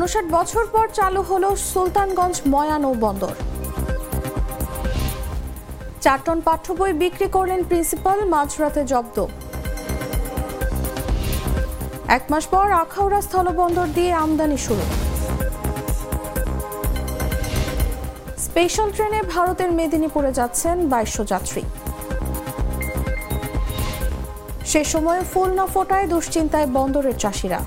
উনষাট বছর পর চালু হলো সুলতানগঞ্জ ময়া নৌবন্দর। চার টন পাঠ্য বই বিক্রি করলেন প্রিন্সিপাল মাঝরাতে জব্দ। এক মাস পর আখাউড়া স্থলবন্দর দিয়ে আমদানি শুরু। স্পেশাল ট্রেনে ভারতের মেদিনীপুরে যাচ্ছেন বাইশশো যাত্রী। সে সময় ফুল না ফোটায় দুশ্চিন্তায় বন্দরের চাষিরা।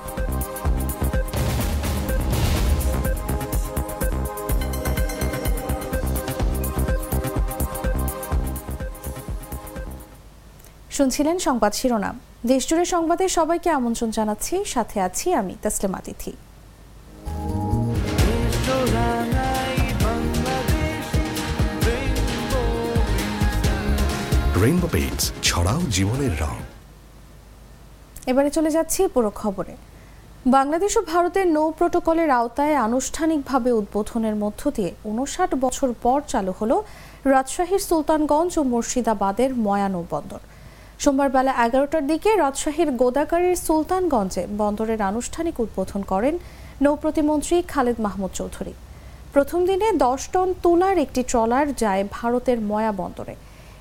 শুনছিলেন সংবাদ শিরোনাম। দেশজুড়ে সংবাদে সবাইকে আমন্ত্রণ জানাচ্ছি। সাথে আছি আমি তাসলিমা তিথি। রেইনবো পেইন্টস ছড়াও জীবনের রং। এবারে চলে যাচ্ছি পুরো খবরে। বাংলাদেশ ও ভারতের নৌ প্রোটোকলের আওতায় আনুষ্ঠানিকভাবে উদ্বোধনের মধ্য দিয়ে উনষাট বছর পর চালু হলো রাজশাহীর সুলতানগঞ্জ ও মুর্শিদাবাদের ময়া নৌবন্দর সোমবার বেলা এগারোটার দিকে রাজশাহীর গোদাগাড়ির সুলতানগঞ্জে বন্দরের আনুষ্ঠানিক উদ্বোধন করেন নৌ প্রতিমন্ত্রী খালেদ মাহমুদ চৌধুরী। প্রথম দিনে দশ টন তুলার একটি ট্রলার যায় ভারতের ময়া বন্দরে।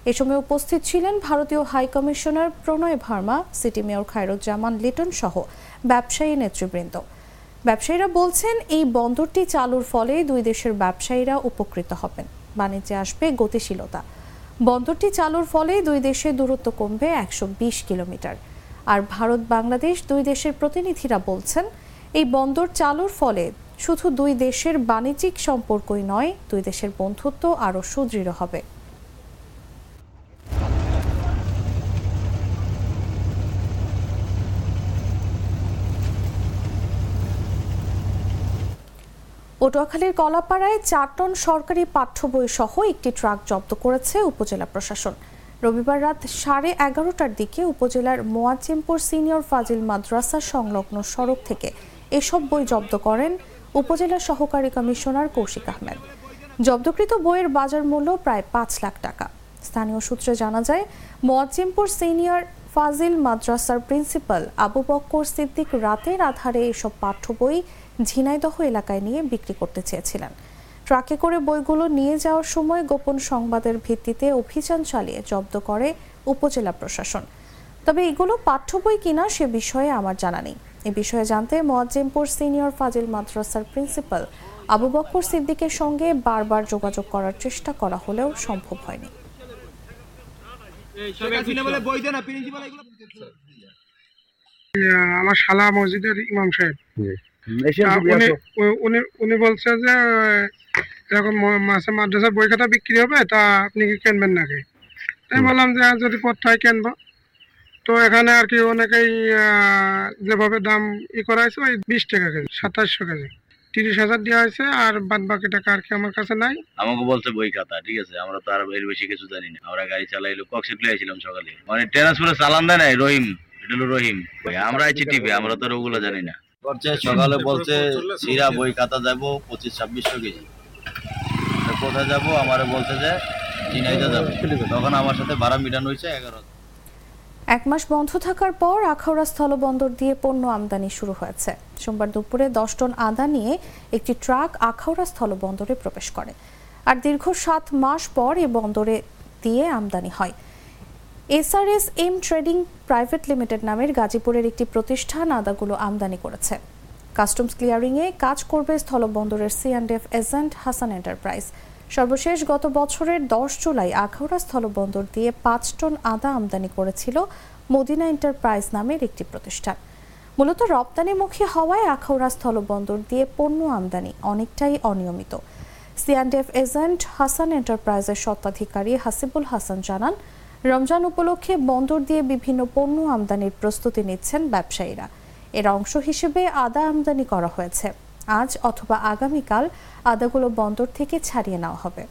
এ সময় উপস্থিত ছিলেন ভারতীয় high commissioner Pranay Verma, city mayor Khairuzzaman Liton সহ ব্যবসায়ী নেতৃবৃন্দ। ব্যবসায়ীরা বলছেন, এই বন্দরটি চালুর ফলে দুই দেশের ব্যবসায়ীরা উপকৃত হবেন। বাণিজ্যে আসবে গতিশীলতা। বন্দরটি চালুর ফলে দুই দেশের দূরত্ব কমবে একশো বিশ কিলোমিটার। আর ভারত, বাংলাদেশ দুই দেশের প্রতিনিধিরা বলছেন, এই বন্দর চালুর ফলে শুধু দুই দেশের বাণিজ্যিক সম্পর্কই নয়, দুই দেশের বন্ধুত্ব আরও সুদৃঢ় হবে। পটুয়াখালীর কলাপাড়ায় চার টন সরকারি পাঠ্য বই সহ একটি ট্রাক জব্দ করেছে উপজেলা প্রশাসন। রবিবার রাত সাড়ে এগারোটার দিকে উপজেলার মোয়াজিমপুর সিনিয়র ফাজিল মাদ্রাসা সংলগ্ন সড়ক থেকে এসব বই জব্দ করেন উপজেলা সহকারী কমিশনার কৌশিক আহমেদ। জব্দকৃত বইয়ের বাজার মূল্য প্রায় পাঁচ লাখ টাকা। স্থানীয় সূত্রে জানা যায় মোয়াজিমপুর সিনিয়র ফাজিল মাদ্রাসার প্রিন্সিপাল আবু বক্কর সিদ্দিক রাতের আধারে এসব পাঠ্য বই ঝিনাইদহ এলাকায় নিয়ে বিক্রি করতে চেয়েছিলেন। ট্রাকে করে বইগুলো নিয়ে যাওয়ার সময় গোপন সংবাদের ভিত্তিতে অভিযান চালিয়ে জব্দ করে উপজেলা প্রশাসন। তবে এগুলো পাঠ্য বই কিনা সে বিষয়ে আমার জানা নেই। এ বিষয়ে জানতে মোয়াজ্জেমপুর সিনিয়র ফাজিল মাদ্রাসার প্রিন্সিপাল আবু বক্কর সিদ্দিকের সঙ্গে বারবার যোগাযোগ করার চেষ্টা করা হলেও সম্ভব হয়নি। আমার শালা মসজিদের ইমাম সাহেব। উনি উনি বলছে যে এরকম মাসে মাদ্রাসার বই খাতা বিক্রি হবে তা আপনি কি কিনবেন নাকি? তাই বললাম যে যদি পথ হয় কিনবো? তো এখানে আর কি অনেকেই যেভাবে দাম ই করা হয়েছে ওই বিশ টাকা কেজি সাতাশশো কেজি। তিরিশ হাজার দেওয়া হয়েছে আর বাদ বাকি টাকা আর কি আমার কাছে নাই। আমাকে বলছে বই খাতা ঠিক আছে? আমরা তো আর এর বেশি কিছু জানি না। আমরা গাড়ি চালাইলো কক্সে প্লেয়েছিলাম সকালে। মানে ট্রান্সফারে চালান দেয় নাই রহিম এটা হলো রহিম। আমরা আইছি টিভি আমরা তো ওগুলো জানি না। করছে সকালে বলছে সিরা বই খাতা যাব পঁচিশ ছাব্বিশশো কেজি। কোথায় যাব? আমার বলছে যে চিনাইতে যাব। তখন আমার সাথে ভাড়া মিটানো হয়েছে এগারো এক মাস বন্ধ থাকার পর আখাউড়া স্থলবন্দর দিয়ে পণ্য আমদানি শুরু হয়েছে। সোমবার দুপুরে দশ টন আদা নিয়ে একটি ট্রাক আখাউড়া স্থলবন্দরে প্রবেশ করে। আর দীর্ঘ সাত মাস পর এ বন্দরে দিয়ে আমদানি হয়। SRS M trading private limited নামের গাজীপুরের একটি প্রতিষ্ঠান আদাগুলো আমদানি করেছে। কাস্টমস ক্লিয়ারিংয়ে কাজ করবে স্থলবন্দরের এফ এজেন্ট হাসান এন্টারপ্রাইজ। সর্বশেষ গত বছরের দশ জুলাই আখাউড়া স্থলবন্দর দিয়ে পাঁচ টন আদা আমদানি করেছিল মদিনা এন্টারপ্রাইজ নামের একটি প্রতিষ্ঠান। মূলত রপ্তানিমুখী হওয়ায় আখাউড়া স্থলবন্দর দিয়ে পণ্য আমদানি অনেকটাই অনিয়মিত। সিঅ্যান্ডএফ এজেন্ট হাসান এন্টারপ্রাইজের স্বত্বাধিকারী হাসিবুল হাসান জানান রমজান উপলক্ষে বন্দর দিয়ে বিভিন্ন পণ্য আমদানির প্রস্তুতি নিচ্ছেন ব্যবসায়ীরা। এর অংশ হিসেবে আদা আমদানি করা হয়েছে। আজ অথবা আগামীকাল আদাগুলো বন্দর থেকে ছাড়িয়ে নেওয়া হবে।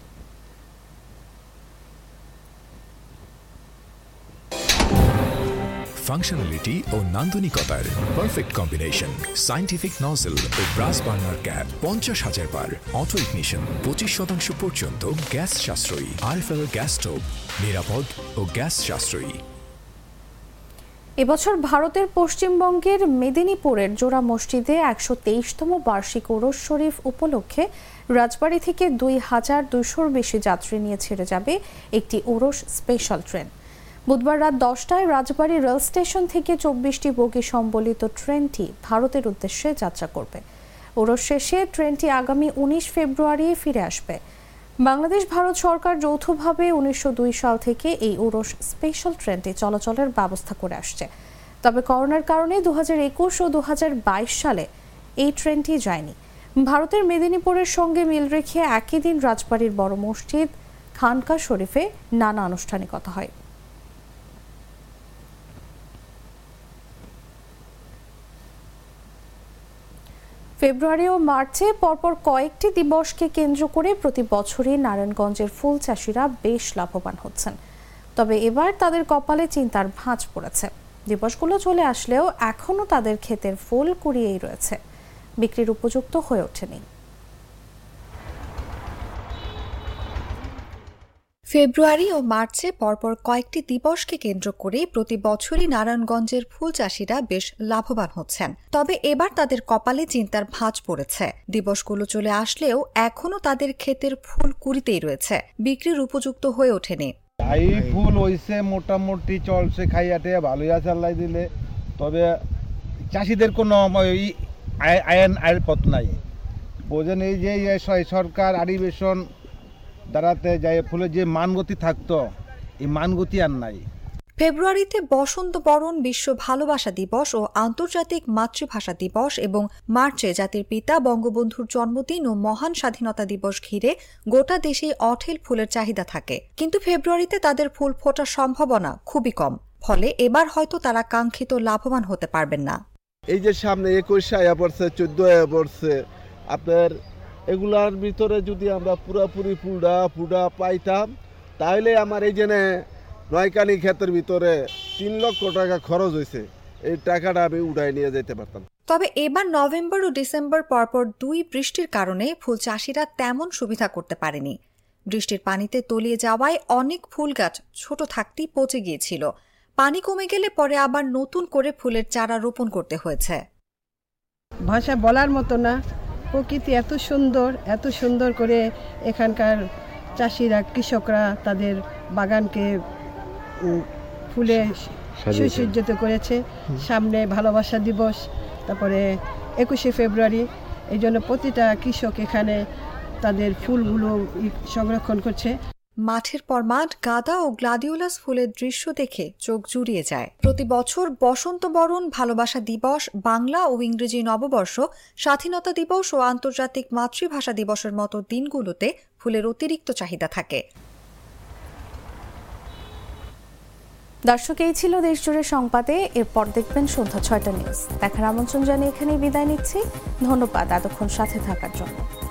ফাংশনালিটি ও নান্দনিকতার পারফেক্ট কম্বিনেশন সাইন্টিফিক নজল ও ব্রাস বার্নার ক্যাপ পঞ্চাশ হাজার বার অটো ইগনিশন পঁচিশ শতাংশ পর্যন্ত গ্যাস সাশ্রয়ী আরএফএল গ্যাস স্টোভ নিরাপদ ও গ্যাস সাশ্রয়ী। এবছর ভারতের পশ্চিমবঙ্গের মেদিনীপুরের জোড়া মসজিদে একশো তেইশতম বার্ষিক ওরস শরীফ উপলক্ষে রাজবাড়ী থেকে দুই হাজার দুশোর বেশি যাত্রী নিয়ে ছেড়ে যাবে একটি ওরস স্পেশাল ট্রেন বুধবার রাত দশটায় রাজবাড়ী রেল স্টেশন থেকে চব্বিশটি বগি সম্বলিত ট্রেনটি ভারতের উদ্দেশ্যে যাত্রা করবে। ওরস শেষে ট্রেনটি আগামী উনিশ ফেব্রুয়ারি ফিরে আসবে। বাংলাদেশ ভারত সরকার যৌথভাবে উনিশশো দুই সাল থেকে এই ওরস স্পেশাল ট্রেনটি চলাচলের ব্যবস্থা করে আসছে। তবে করোনার কারণে দু একুশ ও দু হাজার বাইশ সালে এই ট্রেনটি যায়নি। ভারতের মেদিনীপুরের সঙ্গে মিল রেখে একই দিন রাজবাড়ির বড় মসজিদ, খানকা শরীফে নানা আনুষ্ঠানিকতা হয়। ফেব্রুয়ারি ও মার্চে পরপর কয়েকটি দিবসকে কেন্দ্র করে প্রতি বছরই নারায়ণগঞ্জের ফুল চাষিরা বেশ লাভবান হচ্ছেন। তবে এবার তাদের কপালে চিন্তার ভাঁজ পড়েছে। দিবসগুলো চলে আসলেও এখনও তাদের ক্ষেতের ফুল কুড়িয়েই রয়েছে। বিক্রির উপযুক্ত হয়ে ওঠেনি। ফেব্রুয়ারি ও মার্চে পরপর কয়েকটি দিবসকে কেন্দ্র করে প্রতি বছরই নারায়ণগঞ্জের ফুল চাষিরা বেশ লাভবান হচ্ছেন। তবে এবার তাদের কপালে চিন্তার ভাঁজ পড়েছে। দিবসগুলো চলে আসলেও এখনও তাদের ক্ষেতের ফুল কুড়িতেই রয়েছে। বিক্রির উপযুক্ত হয়ে ওঠেনি। এই ফুল হইছে মোটামুটি চলছে খাইয়াতে ভালোই আছে আল্লাহ দিলে। তবে চাষিদের কোনো ওই আয়- আইন আয়ের পথ নাই। বোঝেন এই যে সরকার আদিবেশন দাঁড়াতে যায় ফুলের যে মানগতি থাকতো এই মানগতি আর নাই। ফেব্রুয়ারিতে বসন্ত বরণ বিশ্ব ভালোবাসা দিবস ও আন্তর্জাতিক মাতৃভাষা দিবস এবং মার্চে জাতির পিতা বঙ্গবন্ধুর জন্মদিন ও মহান স্বাধীনতা দিবস ঘিরে গোটা দেশে অঠেল ফুলের চাহিদা থাকে। কিন্তু ফেব্রুয়ারিতে তাদের ফুল ফোটার সম্ভাবনা খুবই কম। ফলে এবার হয়তো তারা কাঙ্ক্ষিত লাভবান হতে পারবেন না। এই যে সামনে একুশ আয়া পড়ছে চোদ্দ আয়া পড়ছে আপনার এগুলার ভিতরে যদি আমরা পুরাপুরি ফুলডা ফুডা পাইতাম তাহলে আমার এই জেনে নয়কানি ক্ষেতের ভিতরে তিন লক্ষ টাকা খরচ হয়েছে এই টাকাটা আমি উঠাই নিয়ে যেতে পারতাম। তবে এবার নভেম্বর ও ডিসেম্বর পরপর দুই বৃষ্টির কারণে ফুল চাষিরা তেমন সুবিধা করতে পারেনি। বৃষ্টির পানিতে তলিয়ে যাওয়ায় অনেক ফুল গাছ ছোট থাকতেই পচে গিয়েছিল। পানি কমে গেলে পরে আবার নতুন করে ফুলের চারা রোপণ করতে হয়েছে। ভাষা বলার মতো না। প্রকৃতি এত সুন্দর এত সুন্দর করে এখানকার চাষিরা কৃষকরা তাদের বাগানকে ফুলে সুসজ্জিত করেছে। সামনে ভালোবাসা দিবস তারপরে একুশে ফেব্রুয়ারি। এই জন্য প্রতিটা কৃষক এখানে তাদের ফুলগুলো সংরক্ষণ করছে। মাঠের পর মাঠ গাদা ও গ্লাডিওলাস ফুলের দৃশ্য দেখে চোখ জুড়িয়ে যায়। প্রতি বছর বসন্ত বরণ, ভালোবাসা দিবস, বাংলা ও ইংরেজি নববর্ষ, স্বাধীনতা দিবস ও আন্তর্জাতিক মাতৃভাষা দিবসের মতো দিনগুলোতে ফুলের অতিরিক্ত চাহিদা থাকে। দর্শক, এই ছিল দেশজুড়ে সংবাদে। এরপর দেখবেন সন্ধ্যা ছয়টা নিউজ। দেখার আমন্ত্রণ জানিয়ে এখানেই বিদায় নিচ্ছি। ধন্যবাদ এতক্ষণ সাথে থাকার জন্য।